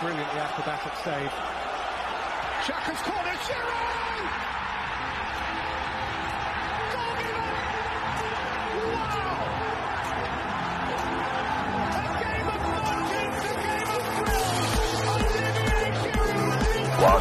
Brilliantly acrobatic save. Xhaka's corner, Giroud! Wow,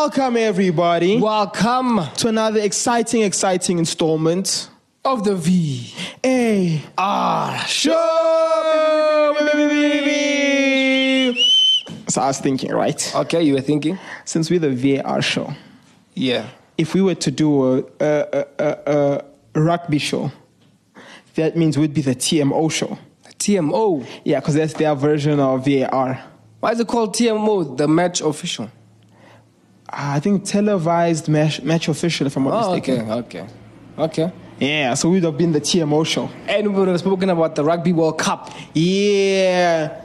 Welcome, everybody, Welcome to another exciting, exciting installment of the V. A Ah, Show. So I was thinking, right? okay, you were thinking? Since we're the VAR show, Yeah. if we were to do a, a, a, a, a rugby show, that means we'd be the TMO show. TMO. Yeah, because that's their version of VAR. Why is it called TMO? The match official. I think televised match, match official, if I'm not Oh, mistaken. okay, okay. Okay. Yeah, so we'd have been the TMO show. And we would have spoken about the Rugby World Cup. Yeah,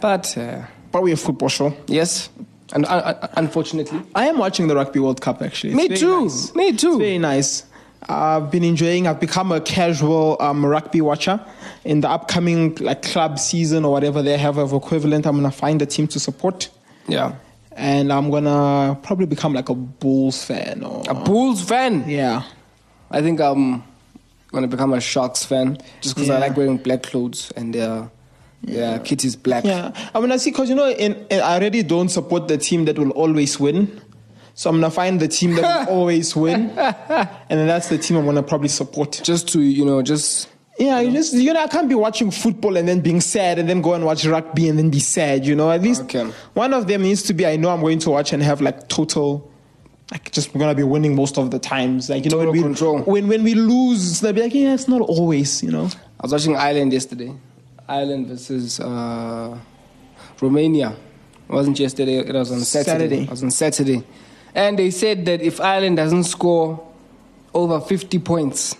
But, uh, but we're a football show. yes. And uh, uh, unfortunately. I am watching the Rugby World Cup actually. It's Me too. nice. Me too. It's very nice. I've been enjoying. I've become a casual um, rugby watcher. In the upcoming like club season or whatever they have of equivalent, I'm gonna find a team to support, Yeah. And I'm gonna probably become like a Bulls fan or A Bulls fan. yeah. I think I'm to become a Sharks fan just because I like wearing black clothes and their, their kit is black. Yeah, I mean, I see because you know, in, in, I already don't support the team that will always win. So I'm gonna find the team that will always win, and then that's the team I'm gonna probably support. Just to, you know, just. Yeah, you just you know I can't be watching football and then being sad and then go and watch rugby and then be sad. You know, at least Okay. one of them needs to be. I know I'm going to watch and have like total, like just we're gonna be winning most of the times. Like you know when Total we control. when when we lose, they'll be like, yeah, it's not always. You know, I was watching Ireland yesterday. Ireland versus uh, Romania. It wasn't yesterday, it was on Saturday. Saturday. It was on Saturday. And they said that if Ireland doesn't score over 50 points,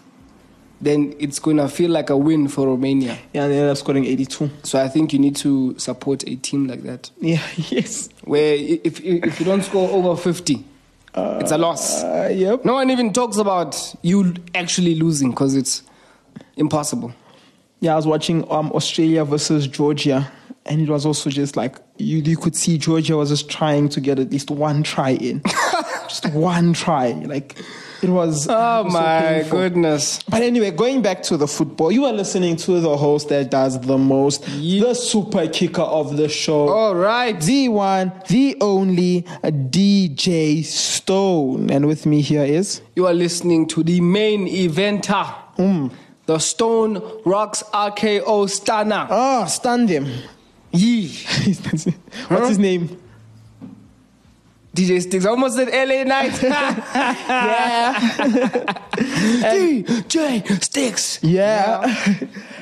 then it's going to feel like a win for Romania. yeah, and they ended up scoring 82. So I think you need to support a team like that. Yeah, yes, Where if, if you don't score over 50, it's a loss. uh, yep. No one even talks about you actually losing because it's impossible. Yeah, I was watching um, Australia versus Georgia, and it was also just like you, you could see Georgia was just trying to get at least one try in, just one try. Like it was. Oh it was my painful. goodness. But anyway, going back to the football, you are listening to the host that does the most, the super kicker of the show. All right. The one, the only DJ Stone. And with me here is. You are listening to the main eventer, Hmm. the Stone Rocks RKO Stana. Oh, stand him. Yee. What's his name? DJ Sticks I almost said LA Night. Yeah. DJ Sticks. Yeah.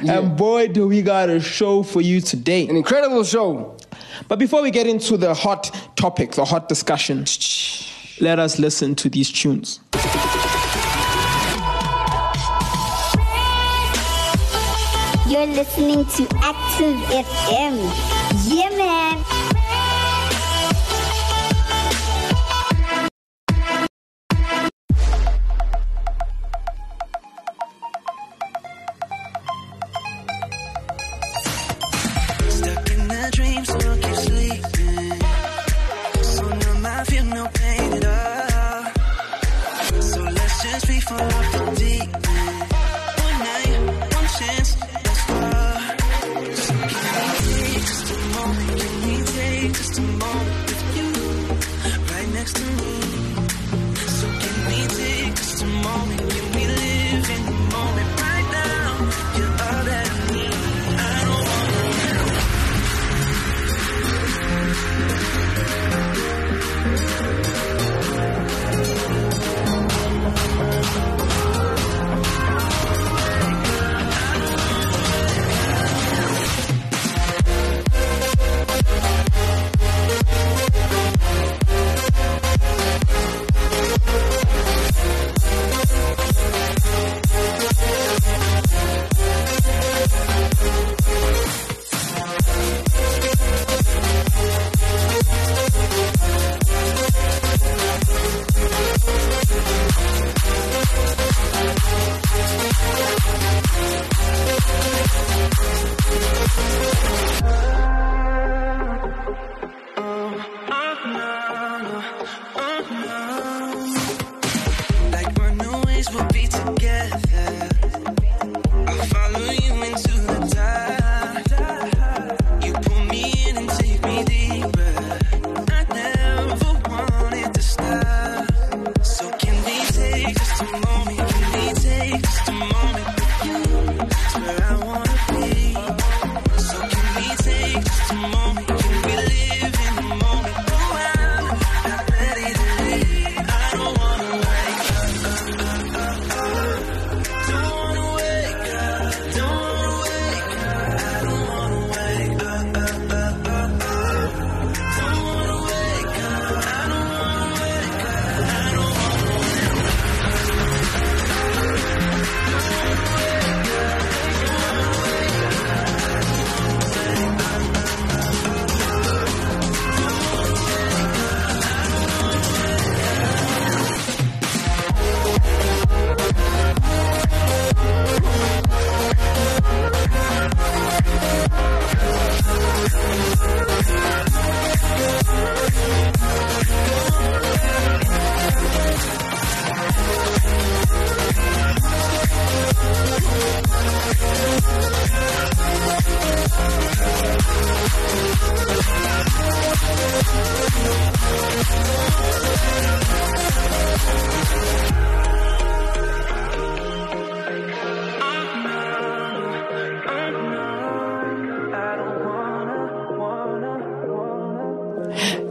Yeah. And boy, do we got a show for you today. An incredible show. But before we get into the hot topic, the hot discussion, let us listen to these tunes. You're listening to Active FM.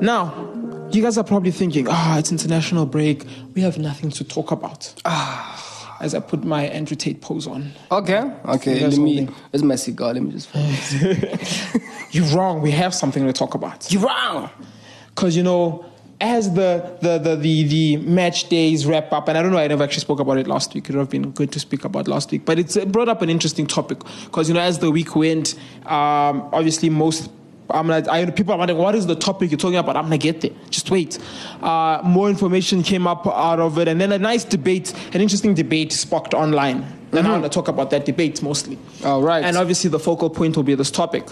Now, you guys are probably thinking, ah, it's international break. We have nothing to talk about. Ah. As I put my Andrew Tate pose on. Okay, okay. Let me. Where's my cigar? Let me just. You're wrong. We have something to talk about. You're wrong. Because, you know, as the, the, the, the, the match days wrap up, and I don't know, I never actually spoke about it last week. It would have been good to speak about last week. But it's, it brought up an interesting topic. Because, you know, as the week went, um, obviously most. I'm like, I, people are wondering, what is the topic you're talking about? I'm going to get there. Just wait. Uh, more information came up out of it. And then a nice debate, an interesting debate sparked online. And I want to talk about that debate mostly. All right. And obviously, the focal point will be this topic.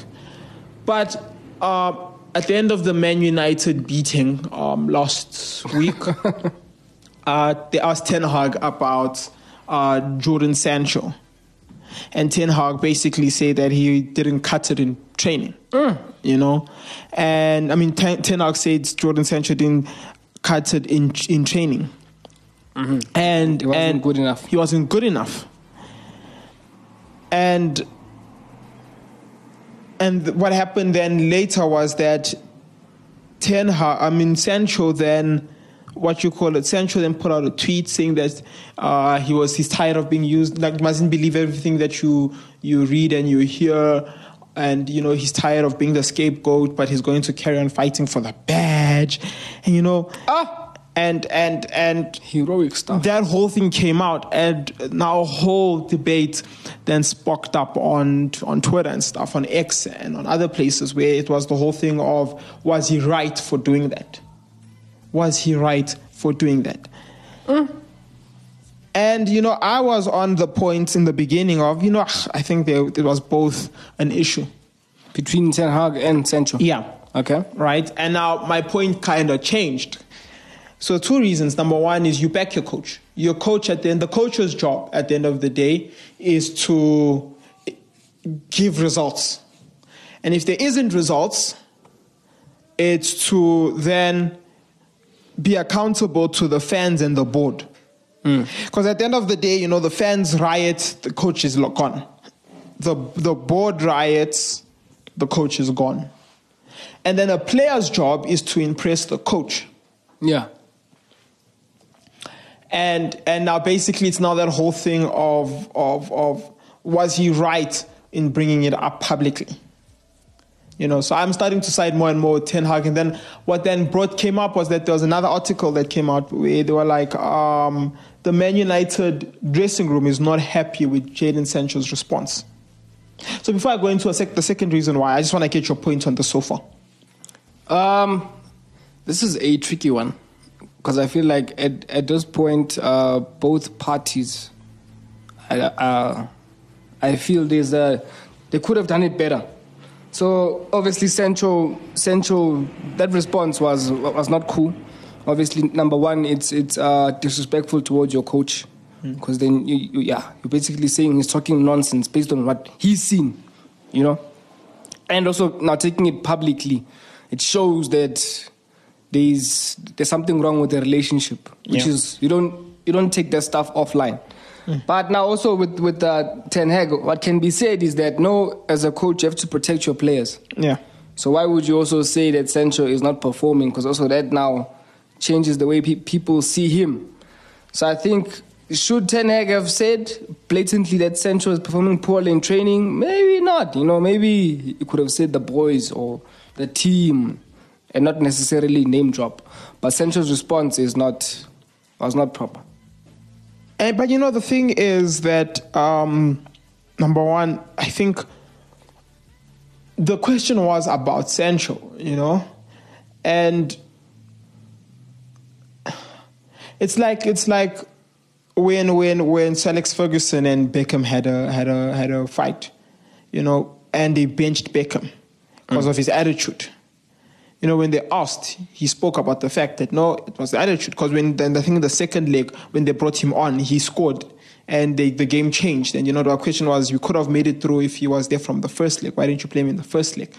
But uh, at the end of the Man United beating um, last week, uh, they asked Ten Hag about uh, Jordan Sancho. And Ten Hag basically said that he didn't cut it in training. You know? And I mean, Ten, Ten Hag said Jordan Sancho didn't cut it in, in training. And, Mm-hmm. He wasn't and good enough. He wasn't good enough. And and what happened then later was that Ten Hag, I mean Sancho then what you call it Sancho then put out a tweet saying that uh, he was he's tired of being used like mustn't believe everything that you you read and you hear and you know he's tired of being the scapegoat but he's going to carry on fighting for the badge and you know Ah! and and and Heroic stuff. that whole thing came out and now a whole debate then sparked up on on Twitter and stuff on X and on other places where it was the whole thing of was he right for doing that was he right for doing that and you know I was on the point in the beginning of you know I think there it was both an issue Between Ten Hag and Sancho. yeah Okay. right? And now my point kind of changed. So two reasons. Number one is you back your coach. Your coach at the end, the coach's job at the end of the day is to give results. And if there isn't results, it's to then be accountable to the fans and the board. Because at the end of the day, you know, the fans riot, the coach is gone. The, the board riots, the coach is gone. And then a player's job is to impress the coach. Yeah. And and now basically it's now that whole thing of of of was he right in bringing it up publicly? You know, so I'm starting to side more and more with Ten Hag. And then what then brought came up was that there was another article that came out where they were like, um, the Man United dressing room is not happy with Jadon Sancho's response. So before I go into sec- the second reason why, I just want to get your point on the sofa. Um, this is a tricky one because I feel like at at this point, uh, both parties, uh, uh, I feel there's a they could have done it better. So obviously, Sancho, Sancho, that response was was not cool. Obviously, number one, it's it's uh, disrespectful towards your coach because then you, you, yeah, you're basically saying he's talking nonsense based on what he's seen, you know and also now taking it publicly, it shows that there's there's something wrong with the relationship, which Yeah. is you don't you don't take that stuff offline. But now also with with uh, Ten Hag, what can be said is that no, as a coach, you have to protect your players. Yeah. So why would you also say that Sancho is not performing? Because also that now changes the way pe- people see him. So I think should Ten Hag have said blatantly that Sancho is performing poorly in training? Maybe not. You know, maybe he could have said the boys or the team, and not necessarily name drop. But Sancho's response is not was not proper. And, but you know, the thing is that, um, number one, I think the question was about Sancho, you know? And it's like, it's like when, when, when Sir Alex Ferguson and Beckham had a, had a, had a fight, you know, and they benched Beckham because of his attitude you know, when they asked, he spoke about the fact that no, it was the attitude. Because when then I think the second leg, when they brought him on, he scored, and they, the game changed. And you know, the question was, you could have made it through if he was there from the first leg. Why didn't you play him in the first leg?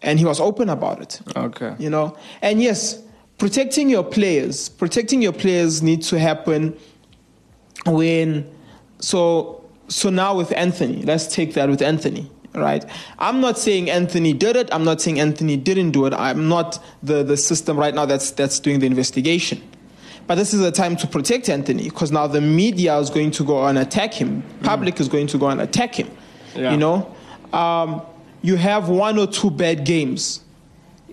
And he was open about it. Okay. You know, and yes, protecting your players, protecting your players needs to happen when so so now with Antony, let's take that with Antony, right? I'm not saying Antony did it. I'm not saying Antony didn't do it. I'm not the the system right now that's that's doing the investigation. But this is a time to protect Antony because now the media is going to go and attack him. Public is going to go and attack him. Yeah. You know, um, you have one or two bad games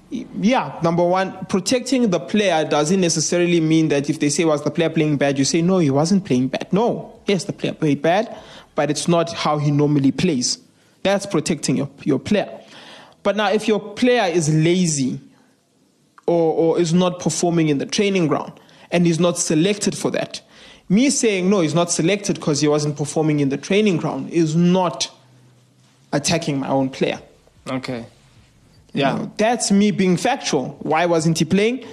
yeah, number one, protecting the player doesn't necessarily mean that if they say was the player playing bad, you say no, he wasn't playing bad. No, yes, the player played bad, but it's not how he normally plays. That's protecting your, your player. But now, if your player is lazy or, or is not performing in the training ground and is not selected for that, me saying no, he's not selected because he wasn't performing in the training ground is not attacking my own player. Okay. You Yeah. know, that's me being factual. Why wasn't he playing?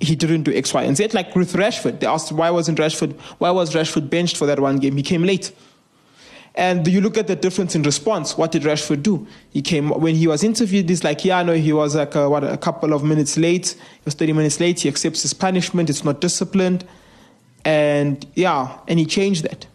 He didn't do X, Y, and Z. Like with Rashford, they asked why wasn't Rashford? Why was Rashford benched for that one game? He came late. And you look at the difference in response. What did Rashford do? He came when he was interviewed. He's like, yeah, no, he was like a, what a couple of minutes late. He was thirty minutes late. He accepts his punishment. It's not disciplined, and yeah, and he changed that.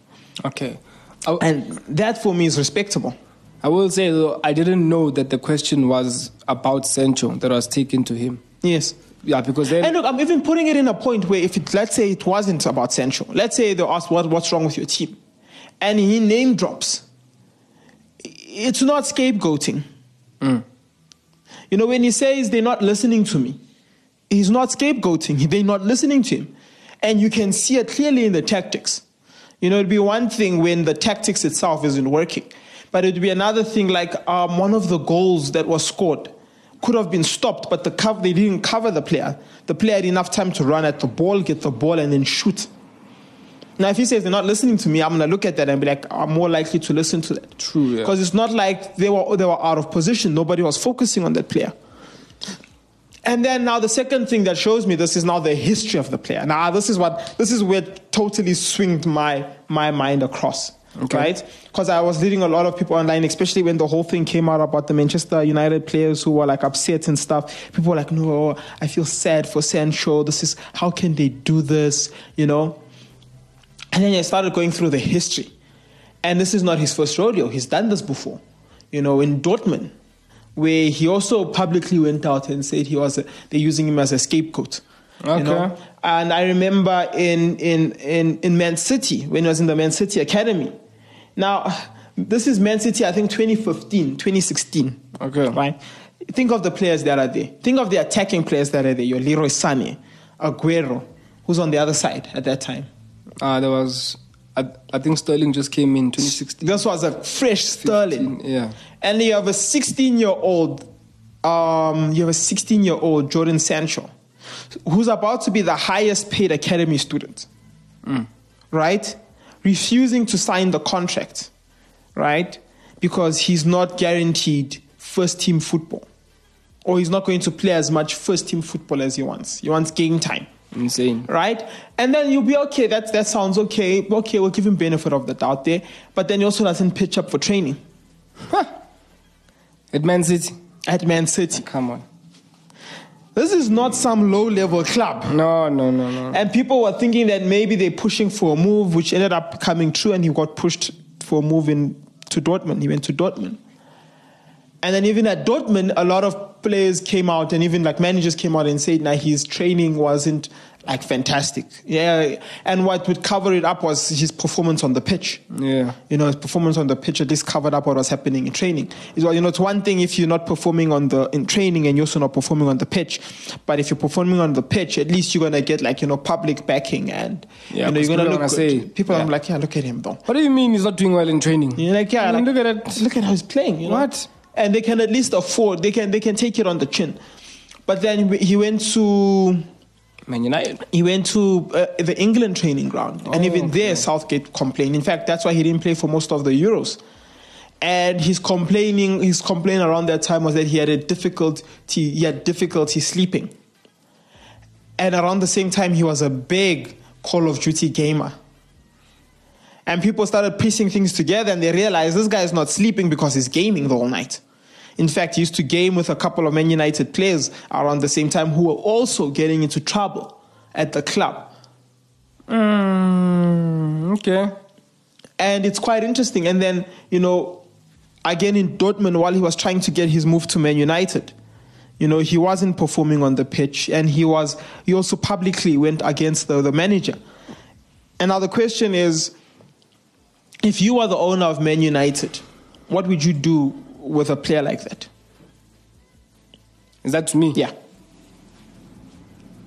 Okay. I, And that for me is respectable. I will say though, I didn't know that the question was about Sancho that was taken to him. Yes. Yeah, because then And look, I'm even putting it in a point where if it, let's say it wasn't about Sancho, let's say they asked what, what's wrong with your team, and he name drops, it's not scapegoating. You know, when he says they're not listening to me, he's not scapegoating. They're not listening to him. And you can see it clearly in the tactics. You know, it'd be one thing when the tactics itself isn't working, but it'd be another thing like um, one of the goals that was scored could have been stopped, but the cover, they didn't cover the player. The player had enough time to run at the ball, get the ball, and then shoot. Now, if he says they're not listening to me, I'm gonna look at that and be like, I'm more likely to listen to that. True, yeah. Because it's not like they were they were out of position. Nobody was focusing on that player. And then now the second thing that shows me this is now the history of the player. Now this is what this is where totally swinged my my mind across. Okay. Right? Because I was reading a lot of people online, especially when the whole thing came out about the Manchester United players who were like upset and stuff. People were like, No, I feel sad for Sancho. This is how can they do this? You know? And then I started going through the history. And this is not his first rodeo. He's done this before. You know, in Dortmund, where he also publicly went out and said he was a, they're using him as a scapegoat. Okay. You know? And I remember in, in, in, in Man City, when he was in the Man City Academy. Now, this is Man City, I think 2015, 2016. Okay. Right? Think of the players that are there. Think of the attacking players that are there. Your Leroy Sané, Aguero, who's on the other side at that time. Uh, there was, I, I think Sterling just came in 2016. This was a fresh Sterling. yeah. And you have a 16 year old, um, you have a 16 year old Jordan Sancho, who's about to be the highest paid academy student, right? Refusing to sign the contract, right? Because he's not guaranteed first team football. Or he's not going to play as much first team football as he wants. He wants game time Insane. right? And then you'll be okay. That that sounds okay. Okay, we'll give him benefit of the doubt there. But then he also doesn't pitch up for training At Man City. at Man City. Oh, come on. This is not some low level club. No, no, no, no. And people were thinking that maybe they're pushing for a move, which ended up coming true, and he got pushed for a move in to Dortmund. He went to Dortmund. And then even at Dortmund, a lot of players came out and even like managers came out and said, now his training wasn't like fantastic. Yeah. And what would cover it up was his performance on the pitch. Yeah. You know, his performance on the pitch at least covered up what was happening in training. It's, well, you know, it's one thing if you're not performing on the in training and you're also not performing on the pitch. But if you're performing on the pitch, at least you're gonna get like, you know, public backing and Yeah, you know, you're gonna look gonna good. say- people yeah. are like, yeah, look at him though. What do you mean he's not doing well in training? You're like, yeah, I mean, like, look at it. Look at how he's playing. You know? What? And they can at least afford. They can they can take it on the chin. But then he went to Man United. he went to uh, the England training ground, and Oh, even there Southgate complained. In fact, that's why he didn't play for most of the Euros. And his complaining, his complaint around that time was that he had a difficulty, he had difficulty sleeping. And around the same time, he was a big Call of Duty gamer. And people started piecing things together, and they realized this guy is not sleeping because he's gaming the whole night. In fact, he used to game with a couple of Man United players around the same time who were also getting into trouble at the club. Mm, okay. And it's quite interesting. And then, you know, again in Dortmund, while he was trying to get his move to Man United, you know, he wasn't performing on the pitch and he was, he also publicly went against the, the manager. And now the question is if you are the owner of Man United, what would you do with a player like that? Is that to me? Yeah.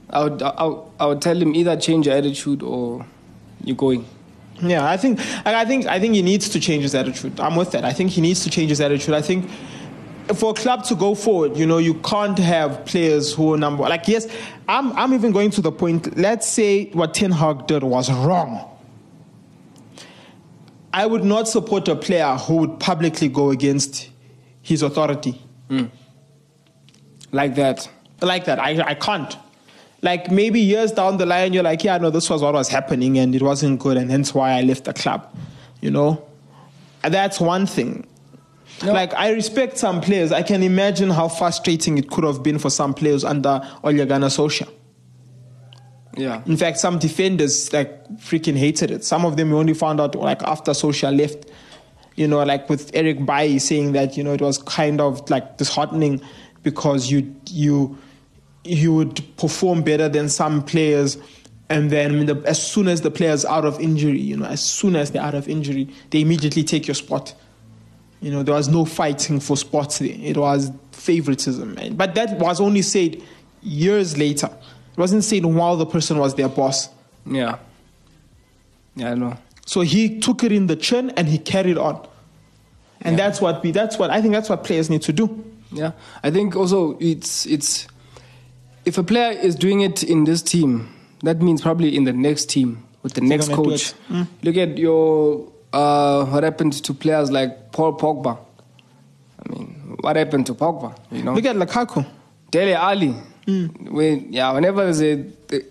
I would, I would, I would tell him either change your attitude or you're going. Yeah, I think I think I think he needs to change his attitude. I'm with that. I think he needs to change his attitude. I think for a club to go forward, you know, you can't have players who are number like yes, I'm I'm even going to the point. Let's say what Ten Hag did was wrong. I would not support a player who would publicly go against his authority hmm. Like that. like that. I, I can't. Like maybe years down the line, you're like, yeah, no, this was what was happening and it wasn't good, and hence why I left the club. You know, And that's one thing. Like I respect some players. I can imagine how frustrating it could have been for some players under Ole Gunnar Solskjaer. Yeah. In fact, some defenders like freaking hated it. Some of them we only found out like after Solskjaer left. You know, like with Eric Bailly saying that you know it was kind of like disheartening because you you you would perform better than some players, and then the, as soon as the player's out of injury, you know, as soon as they're out of injury, they immediately take your spot. You know, there was no fighting for spots there. It was favoritism, man. But that was only said years later. It wasn't said while the person was their boss. Yeah. Yeah, I know. So he took it in the chin and he carried on. And Yeah. that's what we that's what I think that's what players need to do. Yeah, I think also it's it's if a player is doing it in this team, that means probably in the next team with the next coach. Mm. Look at your uh, what happened to players like Paul Pogba. I mean, what happened to Pogba? You know, Look at Lukaku. Dele Alli. When yeah, whenever there's a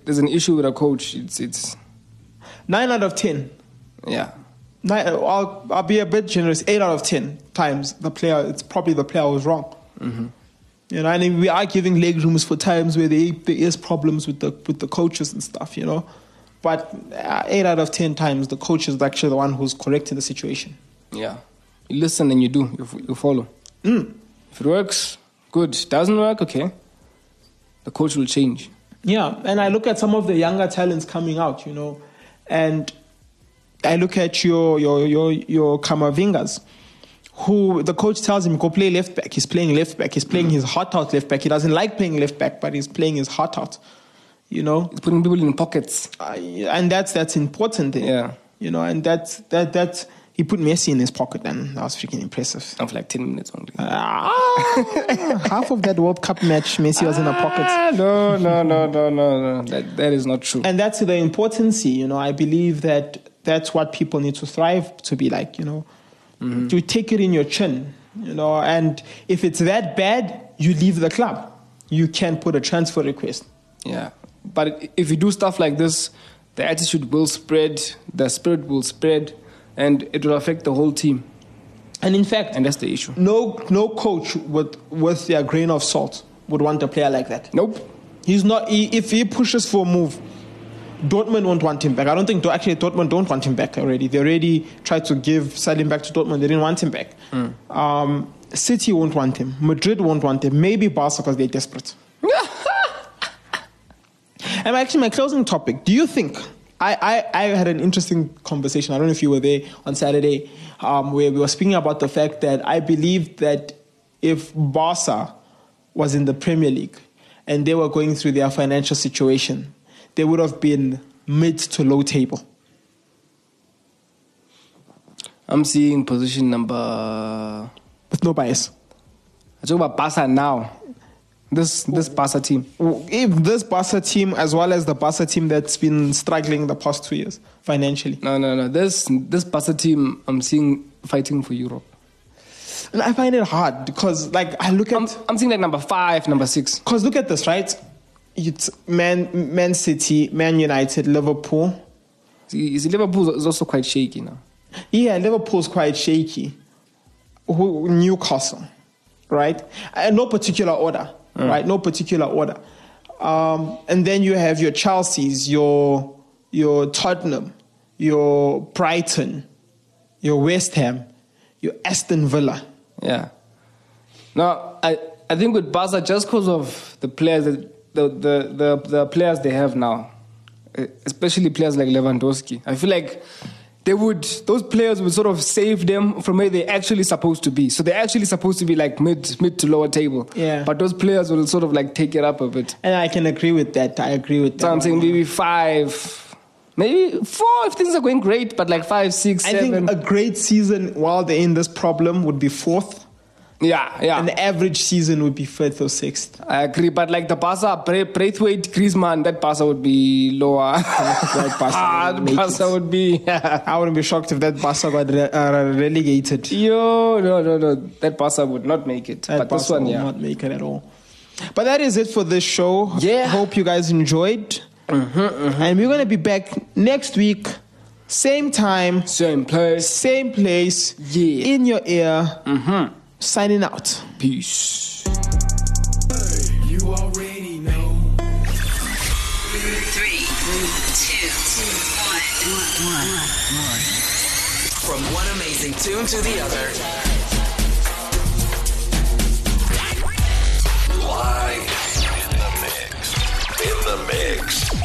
there's an issue with a coach, it's it's Nine out of ten. yeah. Nine, I'll, I'll be a bit generous. Eight out of ten times the player. It's probably the player was wrong. You know, and we are giving leg rooms for times where there, there is problems with the with the coaches and stuff. You know, but uh, eight out of ten times the coach is actually the one who's correcting the situation. Yeah. You listen and you do, you, f- you follow. If it works, good. Doesn't work, okay. The coach will change. Yeah, and I look at some of the younger talents coming out, you know, and I look at your your your your Kamavingas, who the coach tells him go play left back. He's playing left back. He's playing his heart out left back. He doesn't like playing left back, but he's playing his heart out. You know, he's putting people in pockets. I, and that's that's important. There, Yeah. you know, and that's that that he put Messi in his pocket, and that was freaking impressive. For like 10 minutes only. Ah, half of that World Cup match, Messi was in a pocket. Ah, no, no, no, no, no, no. That, that is not true. and that's the importance you know i believe that that's what people need to thrive to be like you know mm-hmm. to take it in your chin you know and if it's that bad you leave the club you can put a transfer request Yeah. But if you do stuff like this, the attitude will spread, the spirit will spread, and it will affect the whole team. and in fact And that's the issue. no no coach with with their grain of salt would want a player like that Nope. he's not he, if he pushes for a move Dortmund won't want him back. I don't think actually Dortmund don't want him back already. They already tried to give sell him back to Dortmund. They didn't want him back. Um, City won't want him. Madrid won't want him. Maybe Barca because they're desperate. and actually, my closing topic. Do you think? I, I, I had an interesting conversation. I don't know if you were there on Saturday, um, where we were speaking about the fact that I believe that if Barca was in the Premier League and they were going through their financial situation, they would have been mid to low table. I'm seeing position number. With no bias. I talk about Barca now. This this Barca team. If this Barca team, as well as the Barca team that's been struggling the past two years financially, No, no, no. This this Barca team, I'm seeing fighting for Europe. and I find it hard because, like, I look I'm, at I'm seeing like number five, number six. because look at this, right? It's Man, Man City, Man United, Liverpool. See, Liverpool is also quite shaky now. Yeah, Liverpool's quite shaky. Who, Newcastle. right? And no particular order, right? No particular order. Um, and then you have your Chelsea's, your your Tottenham, your Brighton, your West Ham, your Aston Villa. Yeah. Now I, I think with Barca, just because of the players, that, the, the, the, the players they have now, eh, especially players like Lewandowski, I feel like they would, those players would sort of save them from where they're actually supposed to be. So they're actually supposed to be like mid, mid to lower table. Yeah. But those players will sort of like take it up a bit. And I can agree with that. I agree with that. So maybe five, maybe four if things are going great, but like five, six, I seven. think a great season while they're in this problem would be fourth. Yeah, yeah. An average season would be fifth or sixth. I agree, but like the Barca, Bra- Braithwaite, Griezmann, that Barca would be lower. That Barca ah, would would be. I wouldn't be shocked if that Barca got re- uh, relegated. Yo, no, no, no. That Barca would not make it. That but this one, yeah. not make it at all. But that is it for this show. Yeah. Hope you guys enjoyed. And we're gonna be back next week, same time, Same place. same place, Yeah. in your ear. Signing out. Peace. You already know. Three, two, one. From one amazing tune to the other. Live in the mix. In the mix.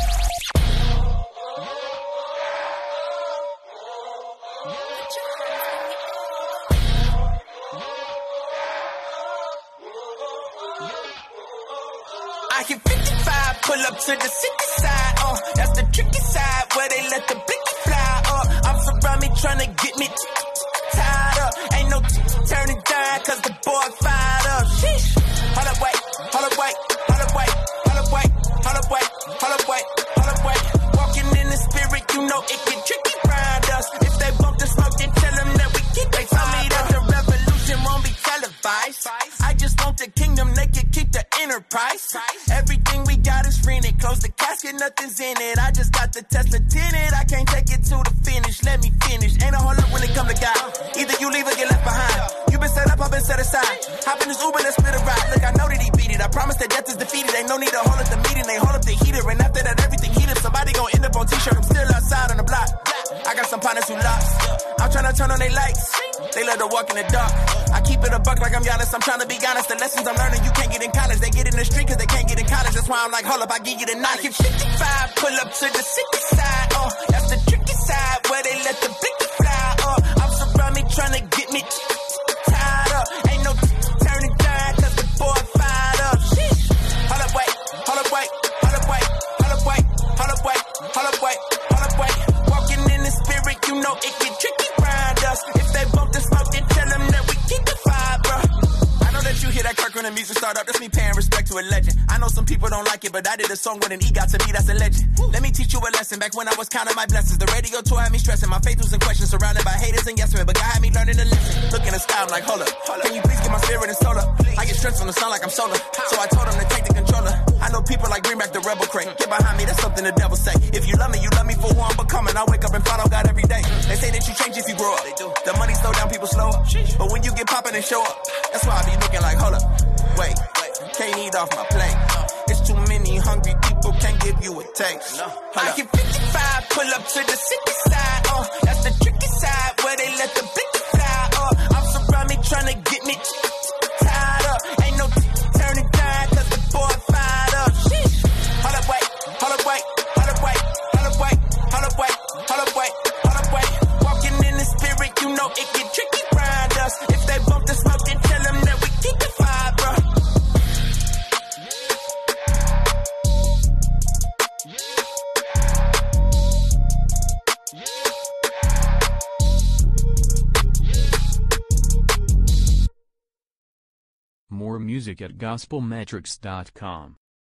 To the city side. Uh, that's the tricky side where they let the blicky fly. Uh, I'm surround me trying to get me tied in the dark. I keep it a buck like I'm Giannis. I'm trying to be honest. The lessons I'm learning, you can't get in college. They get in the street cause they can't get in college. That's why I'm like, hold up, I give you the knowledge. If 55, pull up to the city side. Uh, like it, but I did a song with an E got to me, that's a legend. Let me teach you a lesson. Back when I was counting my blessings, the radio tour had me stressing. My faith was in question, surrounded by haters and yes men. But God had me learning a lesson. Look in the sky, I'm like, hold up. Can you please get my spirit and soul up? I get strength from the sun like I'm solar. So I told him to take the controller. I know people like bring back the rebel crate. Get behind me, that's something the devil say. If you love me, you love me for who I'm becoming. I wake up and follow God every day. They say that you change if you grow up. They do. The money slow down, people slow up. But when you get popping and show up, that's why I be looking like, hold up. Wait, can't eat off my plate. It's too hungry people, can't give you a taste. I hit 55, pull up to the city side. Uh, that's the tricky side where they let the blicky fly. Uh, I'm surround me trying to music at gospelmetrics.com.